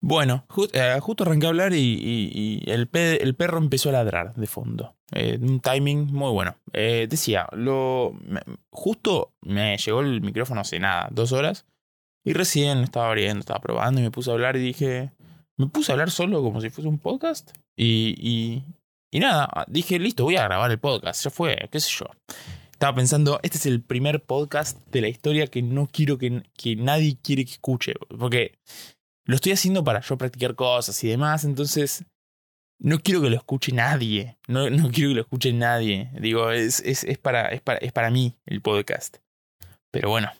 Bueno, eh, justo arranqué a hablar y, el, perro empezó a ladrar de fondo. Eh, un timing muy bueno. Eh, decía, lo, justo me llegó el micrófono hace nada, dos horas. Y recién estaba abriendo, estaba probando y me puse a hablar y dije, me puse a hablar solo como si fuese un podcast. Y, y, y nada, dije, listo, voy a grabar el podcast. Ya fue, qué sé yo. Estaba pensando, este es el primer podcast de la historia que no quiero que, que nadie quiere que escuche. Porque lo estoy haciendo para yo practicar cosas y demás, entonces no quiero que lo escuche nadie. No, no quiero que lo escuche nadie. Digo, es, es, es, para, es, para, es para mí el podcast. Pero bueno,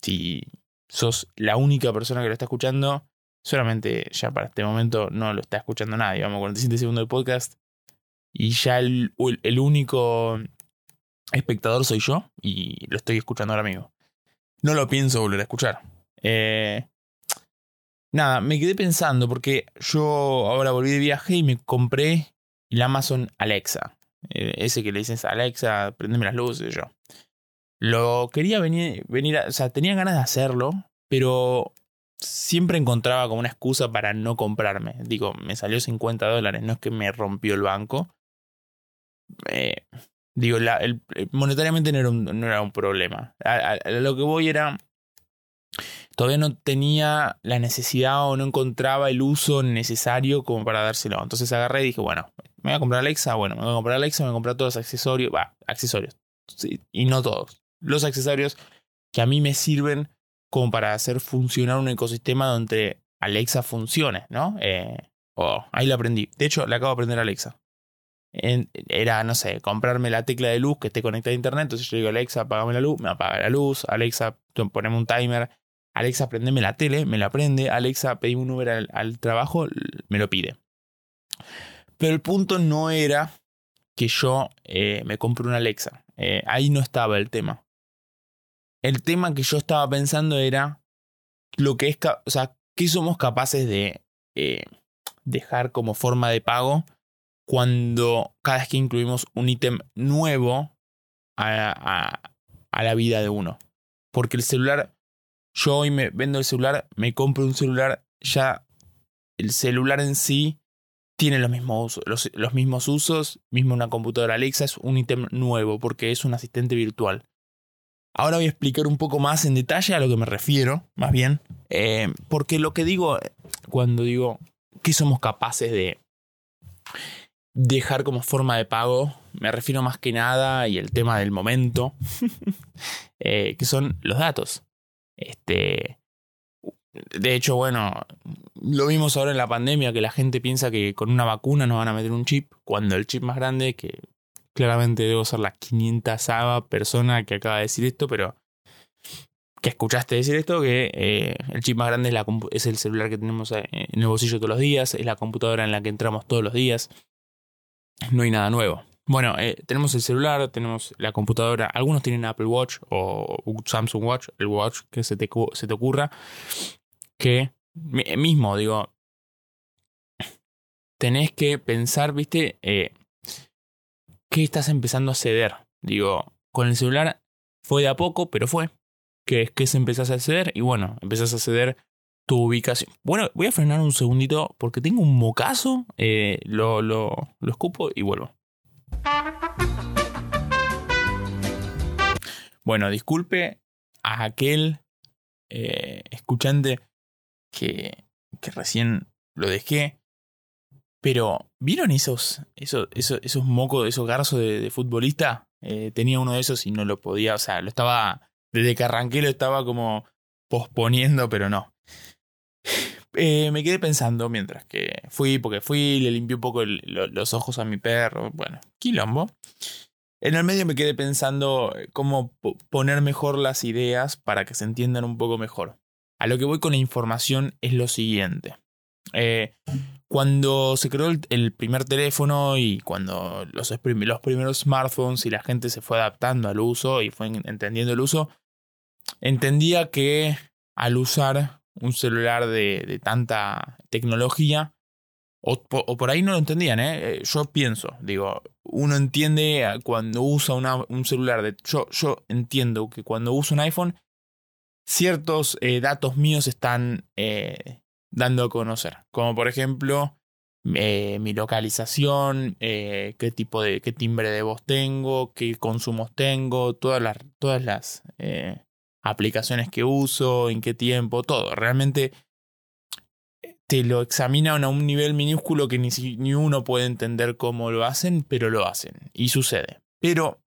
si sos la única persona que lo está escuchando, solamente ya para este momento no lo está escuchando nadie. Vamos, 47 segundos del podcast. Y ya el, el único espectador soy yo y lo estoy escuchando ahora mismo. No lo pienso volver a escuchar. Eh, Nada, me quedé pensando porque yo ahora volví de viaje y me compré el Amazon Alexa. Eh, ese que le dices Alexa, prendeme las luces, yo. Lo quería venir, venir o sea, tenía ganas de hacerlo, pero siempre encontraba como una excusa para no comprarme. Digo, me salió 50 dólares, no es que me rompió el banco. Eh, digo, el, monetariamente no era un, no era un problema. a, lo que voy era todavía no tenía la necesidad o no encontraba el uso necesario como para dárselo. Entonces agarré y dije, bueno, me voy a comprar Alexa, bueno, me voy a comprar Alexa, me voy a comprar todos los accesorios, va, accesorios, y no todos. Los accesorios que a mí me sirven como para hacer funcionar un ecosistema donde Alexa funcione, ¿no? Eh, oh, ahí lo aprendí. De hecho, le acabo de aprender a Alexa. era, no sé, comprarme la tecla de luz que esté conectada a internet. Entonces yo digo, Alexa, apagame la luz, me apaga la luz. Alexa, poneme un timer Alexa, prendeme la tele, me la prende. Alexa, pedí un Uber al, trabajo, me lo pide. Pero el punto no era que yo eh, me compre una Alexa. Eh, ahí no estaba el tema. El tema que yo estaba pensando era lo que es, o sea, qué somos capaces de eh, dejar como forma de pago cuando cada vez que incluimos un ítem nuevo a, a la vida de uno. Porque el celular yo hoy me vendo el celular, me compro un celular, ya el celular en sí tiene los mismos, los, los mismos usos, mismo una computadora Alexa es un ítem nuevo porque es un asistente virtual. Ahora voy a explicar un poco más en detalle a lo que me refiero, más bien, eh, porque lo que digo cuando digo que somos capaces de dejar como forma de pago, me refiero más que nada y el tema del momento, eh, que son los datos. Este, de hecho, bueno, lo vimos ahora en la pandemia que la gente piensa que con una vacuna nos van a meter un chip, cuando el chip más grande, que claramente debo ser la 500 persona que acaba de decir esto, pero que escuchaste decir esto, que eh, el chip más grande es, la, es el celular que tenemos eh, en el bolsillo todos los días, es la computadora en la que entramos todos los días. No hay nada nuevo. Bueno, eh, tenemos el celular, tenemos la computadora. Algunos tienen Apple Watch o Samsung Watch, el Watch que se te, se te ocurra. Que mismo, digo, tenés que pensar, viste, eh, que estás empezando a ceder. Digo, con el celular fue de a poco, pero fue. Que es que se empezás a ceder y bueno, empezás a ceder tu ubicación. Bueno, voy a frenar un segundito porque tengo un mocazo. Eh, lo, lo, lo escupo y vuelvo. Bueno, disculpe a aquel eh, escuchante que, que recién lo dejé. Pero, ¿vieron esos, esos, esos, esos mocos, esos garzos de, futbolista? Eh, tenía uno de esos y no lo podía, o sea, lo estaba, desde que arranqué lo estaba como posponiendo, pero no. Eh, me quedé pensando mientras que fui, porque fui, le limpié un poco los ojos a mi perro, bueno, quilombo. En el medio me quedé pensando eh, cómo poner mejor las ideas para que se entiendan un poco mejor. A lo que voy con la información es lo siguiente. Eh, cuando se creó el, primer teléfono y cuando los, los primeros smartphones y la gente se fue adaptando al uso y fue entendiendo el uso, entendía que al usar un celular de, de tanta tecnología, o, por ahí no lo entendían, ¿eh? ¿eh? Yo pienso, digo, uno entiende cuando usa un celular de... Yo, yo entiendo que cuando uso un iPhone, ciertos eh, datos míos están, eh, dando a conocer. Como por ejemplo, mi localización, qué tipo de, qué timbre de voz tengo, qué consumos tengo, todas las, todas las aplicaciones que uso, en qué tiempo, todo. Realmente te lo examinan a un nivel minúsculo que ni, ni uno puede entender cómo lo hacen, pero lo hacen y sucede. Pero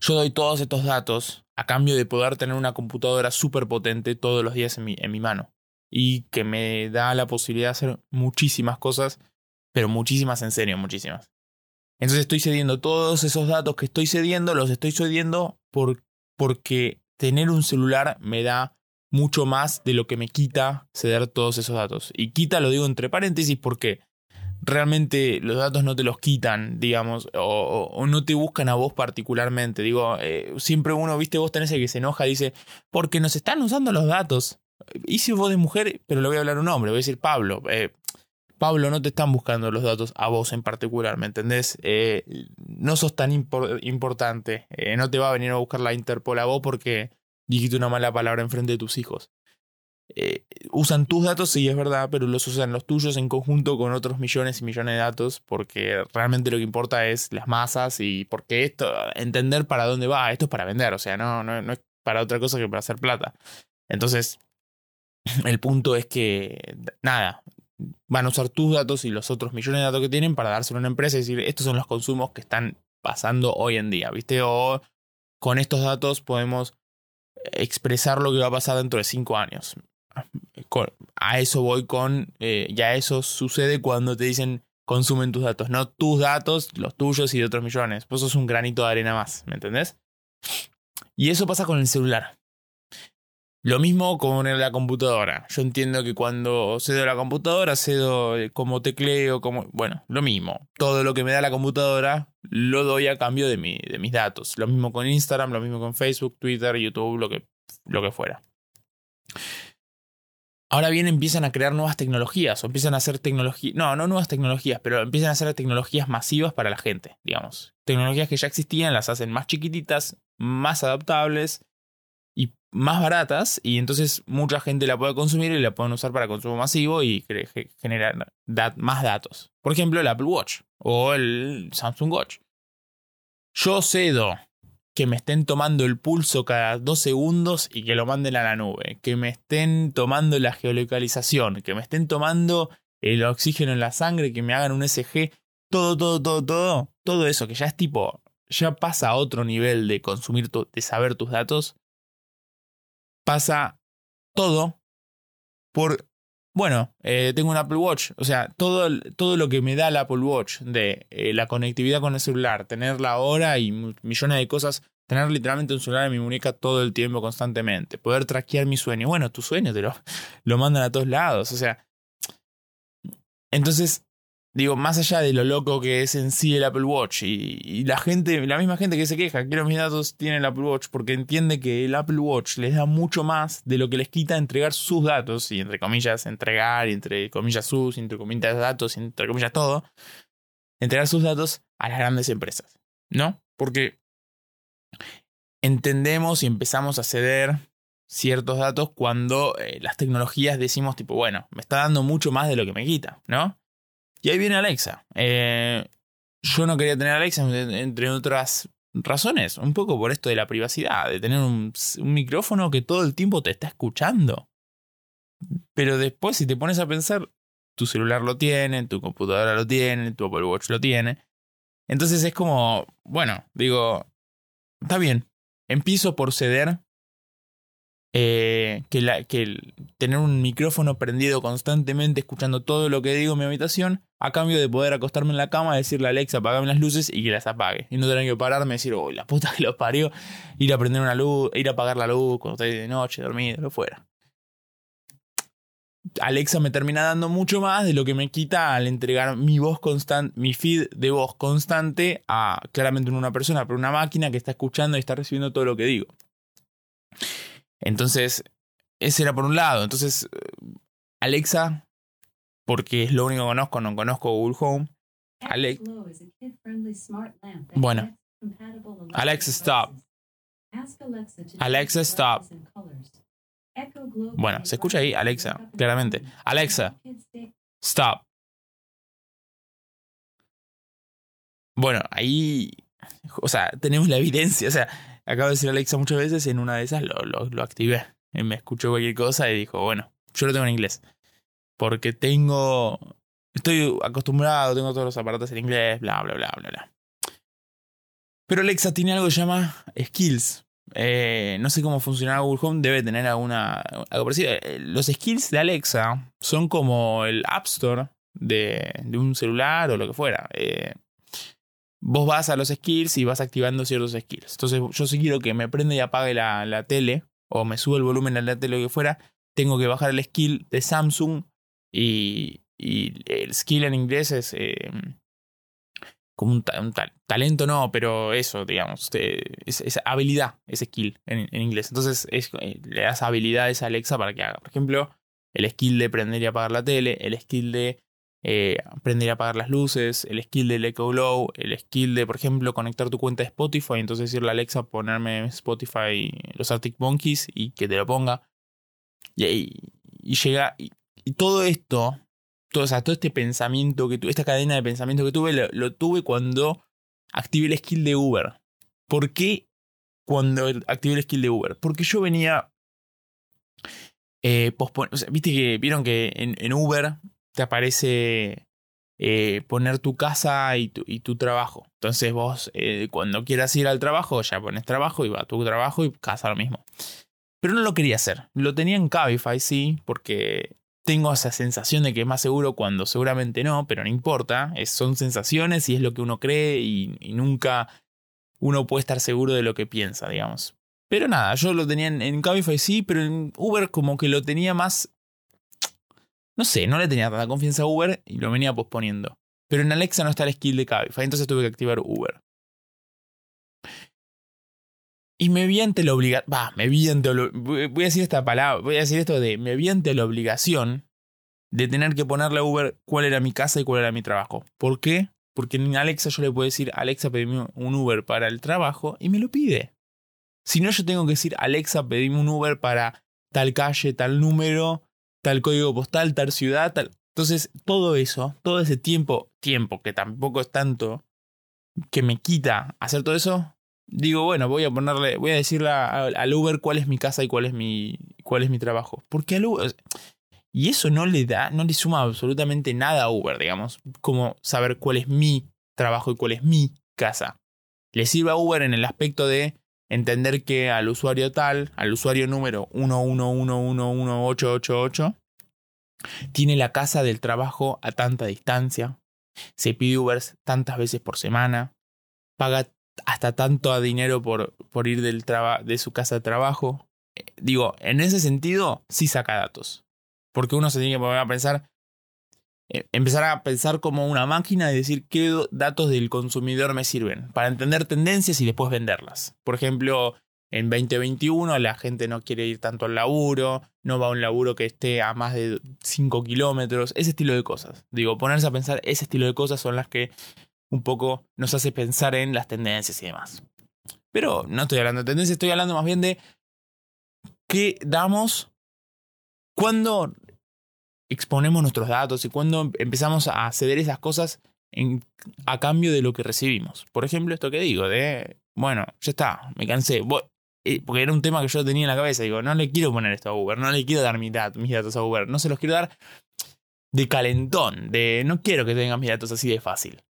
yo doy todos estos datos a cambio de poder tener una computadora súper potente todos los días en mi, en mi mano y que me da la posibilidad de hacer muchísimas cosas, pero muchísimas en serio, muchísimas. Entonces estoy cediendo todos esos datos que estoy cediendo, los estoy cediendo por, porque tener un celular me da mucho más de lo que me quita ceder todos esos datos. Y quita lo digo entre paréntesis porque realmente los datos no te los quitan, digamos, o, no te buscan a vos particularmente. Digo, eh, siempre uno, viste, vos tenés el que se enoja dice, porque nos están usando los datos. Hice voz de mujer, pero le voy a hablar un hombre, voy a decir Pablo. Eh, Pablo, no te están buscando los datos a vos en particular, ¿me entendés? Eh, no sos tan importante. Eh, no te va a venir a buscar la Interpol a vos porque dijiste una mala palabra enfrente de tus hijos. usan tus datos, sí, es verdad, pero los usan los tuyos en conjunto con otros millones y millones de datos porque realmente lo que importa es las masas y porque esto, entender para dónde va, esto es para vender, o sea, no es para otra cosa que para hacer plata. Entonces, el punto es que, nada, van a usar tus datos y los otros millones de datos que tienen para dárselo a una empresa y decir, estos son los consumos que están pasando hoy en día, ¿viste? O con estos datos podemos expresar lo que va a pasar dentro de cinco años. A eso voy con, eh, ya eso sucede cuando te dicen consumen tus datos, no tus datos, los tuyos y de otros millones. Eso es un granito de arena más, ¿me entendés? Y eso pasa con el celular. Lo mismo con la computadora. Yo entiendo que cuando cedo la computadora, cedo eh, como tecleo, como. Bueno, lo mismo. Todo lo que me da la computadora lo doy a cambio de, mi, de mis datos. Lo mismo con Instagram, lo mismo con Facebook, Twitter, YouTube, lo que, lo que fuera. Ahora bien, empiezan a crear nuevas tecnologías, o empiezan a hacer tecnologías, no, no nuevas tecnologías, pero empiezan a hacer tecnologías masivas para la gente, digamos. Tecnologías que ya existían, las hacen más chiquititas, más adaptables más baratas y entonces mucha gente la puede consumir y la pueden usar para consumo masivo y generar más datos. Por ejemplo, el Apple Watch o el Samsung Watch. Yo cedo que me estén tomando el pulso cada dos segundos y que lo manden a la nube, que me estén tomando la geolocalización, que me estén tomando el oxígeno en la sangre, que me hagan un SG, todo, todo, todo, todo, todo eso que ya es tipo, ya pasa a otro nivel de consumir, de saber tus datos, pasa todo por, bueno, eh, tengo un Apple Watch, o sea, todo, todo lo que me da el Apple Watch de eh, la conectividad con el celular, tener la hora y millones de cosas, tener literalmente un celular en mi muñeca todo el tiempo, constantemente, poder traquear mi sueño. Bueno, tu sueño te lo, lo mandan a todos lados, o sea. Entonces, digo, más allá de lo loco que es en sí el Apple Watch y, la gente, la misma gente que se queja, quiero mis datos, tiene el Apple Watch porque entiende que el Apple Watch les da mucho más de lo que les quita entregar sus datos, y entre comillas entregar, entre comillas sus, entre comillas datos, entre comillas todo, entregar sus datos a las grandes empresas, ¿no? Porque entendemos y empezamos a ceder ciertos datos cuando eh, las tecnologías decimos tipo, bueno, me está dando mucho más de lo que me quita, ¿no? Y ahí viene Alexa. Eh, yo no quería tener Alexa, entre otras razones, un poco por esto de la privacidad, de tener un, micrófono que todo el tiempo te está escuchando. Pero después, si te pones a pensar, tu celular lo tiene, tu computadora lo tiene, tu Apple Watch lo tiene. Entonces es como, bueno, digo, está bien, empiezo por ceder eh, que, tener un micrófono prendido constantemente escuchando todo lo que digo en mi habitación a cambio de poder acostarme en la cama, decirle a Alexa apagame las luces y que las apague. Y no tener que pararme y decir, oh, la puta que lo parió, ir a prender una luz, ir a apagar la luz cuando estoy de noche, dormido, lo fuera. Alexa me termina dando mucho más de lo que me quita al entregar mi voz constante, mi feed de voz constante a claramente una persona, pero una máquina que está escuchando y está recibiendo todo lo que digo. Entonces, ese era por un lado. Entonces, Alexa, porque es lo único que conozco, no conozco Google Home. Alex, bueno, Alexa, stop. Alexa, stop. Bueno, se escucha ahí Alexa, claramente. Alexa, stop. Bueno, ahí, o sea, tenemos la evidencia. O sea, acabo de decir Alexa muchas veces, en una de esas lo, lo, activé. Me escuchó cualquier cosa y dijo, bueno, yo lo tengo en inglés. Porque tengo, estoy acostumbrado, tengo todos los aparatos en inglés, bla, bla, bla, bla, bla. Pero Alexa tiene algo que se llama skills. Eh, no sé cómo funciona Google Home, debe tener alguna, algo parecido. Eh, los skills de Alexa son como el App Store de, de un celular o lo que fuera. Eh, vos vas a los skills y vas activando ciertos skills. Entonces, yo si quiero que me prenda y apague la, la tele o me sube el volumen a la tele o que fuera, tengo que bajar el skill de Samsung y, y el skill en inglés es como un, talento, no, pero eso, digamos, es, habilidad, es skill en, inglés. Entonces eh, le das habilidades a Alexa para que haga, por ejemplo, el skill de prender y apagar la tele, el skill de eh, prender y apagar las luces, el skill del Echo Glow, el skill de, por ejemplo, conectar tu cuenta de Spotify, entonces decirle a Alexa ponerme Spotify los Arctic Monkeys y que te lo ponga. Y, y, llega, y todo esto todo, todo este pensamiento que tuve, esta cadena de pensamiento que tuve, lo, tuve cuando activé el skill de Uber. ¿Por qué cuando activé el skill de Uber? Porque yo venía eh, Viste que vieron que en, Uber te aparece eh, poner tu casa y tu, trabajo. Entonces vos eh, cuando quieras ir al trabajo ya pones trabajo y va a tu trabajo y casa lo mismo. Pero no lo quería hacer. Lo tenía en Cabify, sí, porque tengo esa sensación de que es más seguro cuando seguramente no, pero no importa. son sensaciones y es lo que uno cree y, nunca uno puede estar seguro de lo que piensa, digamos. Pero nada, yo lo tenía en, en, Cabify sí, pero en Uber como que lo tenía más... No sé, no le tenía tanta confianza a Uber y lo venía posponiendo. Pero en Alexa no está el skill de Cabify, entonces tuve que activar Uber. Y me vi ante la obligación. Va, me vi ante. Voy a decir esta palabra. Voy a decir esto de. Me vi ante la obligación de tener que ponerle a Uber cuál era mi casa y cuál era mi trabajo. ¿Por qué? Porque en Alexa yo le puedo decir, Alexa, pedime un Uber para el trabajo y me lo pide. Si no, yo tengo que decir, Alexa, pedime un Uber para tal calle, tal número, tal código postal, tal ciudad, tal. Entonces, todo eso, todo ese tiempo, tiempo que tampoco es tanto, que me quita hacer todo eso, digo, bueno, voy a ponerle, voy a decirle al Uber cuál es mi casa y cuál es mi, cuál es mi trabajo. Porque al Uber, y eso no le da, no le suma absolutamente nada a Uber, digamos, como saber cuál es mi trabajo y cuál es mi casa. Le sirve a Uber en el aspecto de entender que al usuario tal, al usuario número 111111888, tiene la casa del trabajo a tanta distancia, se pide Uber tantas veces por semana, paga hasta tanto dinero por, por ir del de su casa de trabajo. Eh, digo, en ese sentido, sí saca datos. Porque uno se tiene que poner a pensar, empezar a pensar como una máquina y decir qué datos del consumidor me sirven para entender tendencias y después venderlas. Por ejemplo, en 2021 la gente no quiere ir tanto al laburo, no va a un laburo que esté a más de 5 kilómetros, ese estilo de cosas. Digo, ponerse a pensar ese estilo de cosas son las que un poco nos hace pensar en las tendencias y demás. Pero no estoy hablando de tendencias, estoy hablando más bien de qué damos cuando exponemos nuestros datos y cuando empezamos a ceder esas cosas a cambio de lo que recibimos. Por ejemplo, esto que digo, de, bueno, ya está, me cansé. Eh, porque era un tema que yo tenía en la cabeza. Digo, no le quiero poner esto a Uber, no le quiero dar mis datos a Uber, no se los quiero dar de calentón, de no quiero que tengan mis datos así de fácil.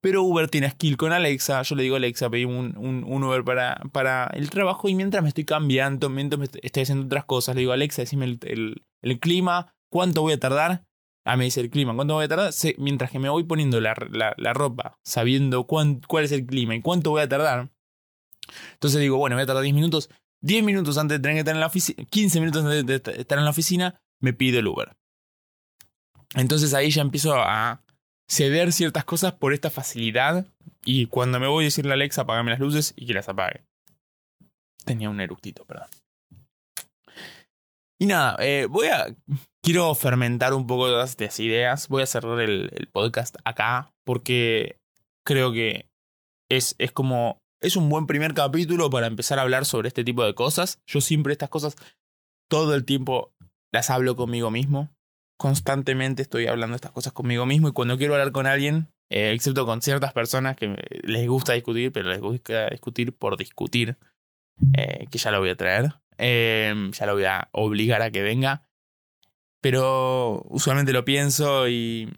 Pero Uber tiene skill con Alexa. Yo le digo Alexa, pedí un, Uber para, el trabajo. Y mientras me estoy cambiando, mientras me estoy haciendo otras cosas, le digo, Alexa, decime el, clima, cuánto voy a tardar. Ah, me dice el clima, ¿cuánto voy a tardar? mientras que me voy poniendo la, la, ropa, sabiendo cuál es el clima y cuánto voy a tardar. Entonces digo, bueno, voy a tardar 10 minutos. 10 minutos antes de tener que estar en la oficina, 15 minutos antes de estar en la oficina, me pido el Uber. Entonces ahí ya empiezo a, ceder ciertas cosas por esta facilidad y cuando me voy a decirle a Alexa apagame las luces y que las apague. Tenía un eructito, perdón. Y nada, eh, voy a. Quiero fermentar un poco todas estas ideas. Voy a cerrar el, podcast acá porque creo que es, es como. Es un buen primer capítulo para empezar a hablar sobre este tipo de cosas. Yo siempre estas cosas todo el tiempo las hablo conmigo mismo. Constantemente estoy hablando estas cosas conmigo mismo y cuando quiero hablar con alguien, eh, excepto con ciertas personas que les gusta discutir, pero les gusta discutir por discutir, eh, que ya lo voy a traer, eh, ya lo voy a obligar a que venga. Pero usualmente lo pienso y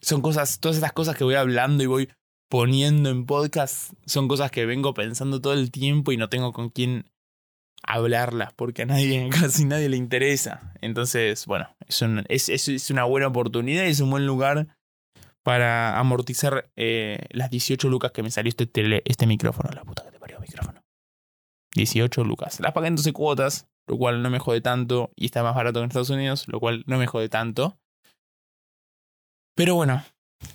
son cosas, todas estas cosas que voy hablando y voy poniendo en podcast, son cosas que vengo pensando todo el tiempo y no tengo con quién hablarlas porque a nadie, casi nadie le interesa. Entonces, bueno, es, es, una buena oportunidad y es un buen lugar para amortizar eh, las 18 lucas que me salió este, este micrófono. La puta que te parió micrófono. 18 lucas. Las pagué en 12 cuotas, lo cual no me jode tanto. Y está más barato que en Estados Unidos, lo cual no me jode tanto. Pero bueno,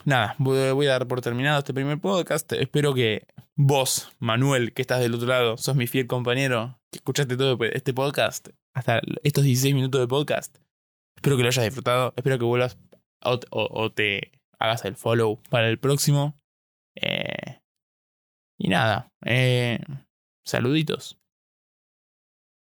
nada, voy a dar por terminado este primer podcast. Espero que vos, Manuel, que estás del otro lado, sos mi fiel compañero, que escuchaste todo este podcast, hasta estos 16 minutos de podcast. Espero que lo hayas disfrutado. Espero que vuelvas o, te hagas el follow para el próximo. Eh, y nada, eh, saluditos.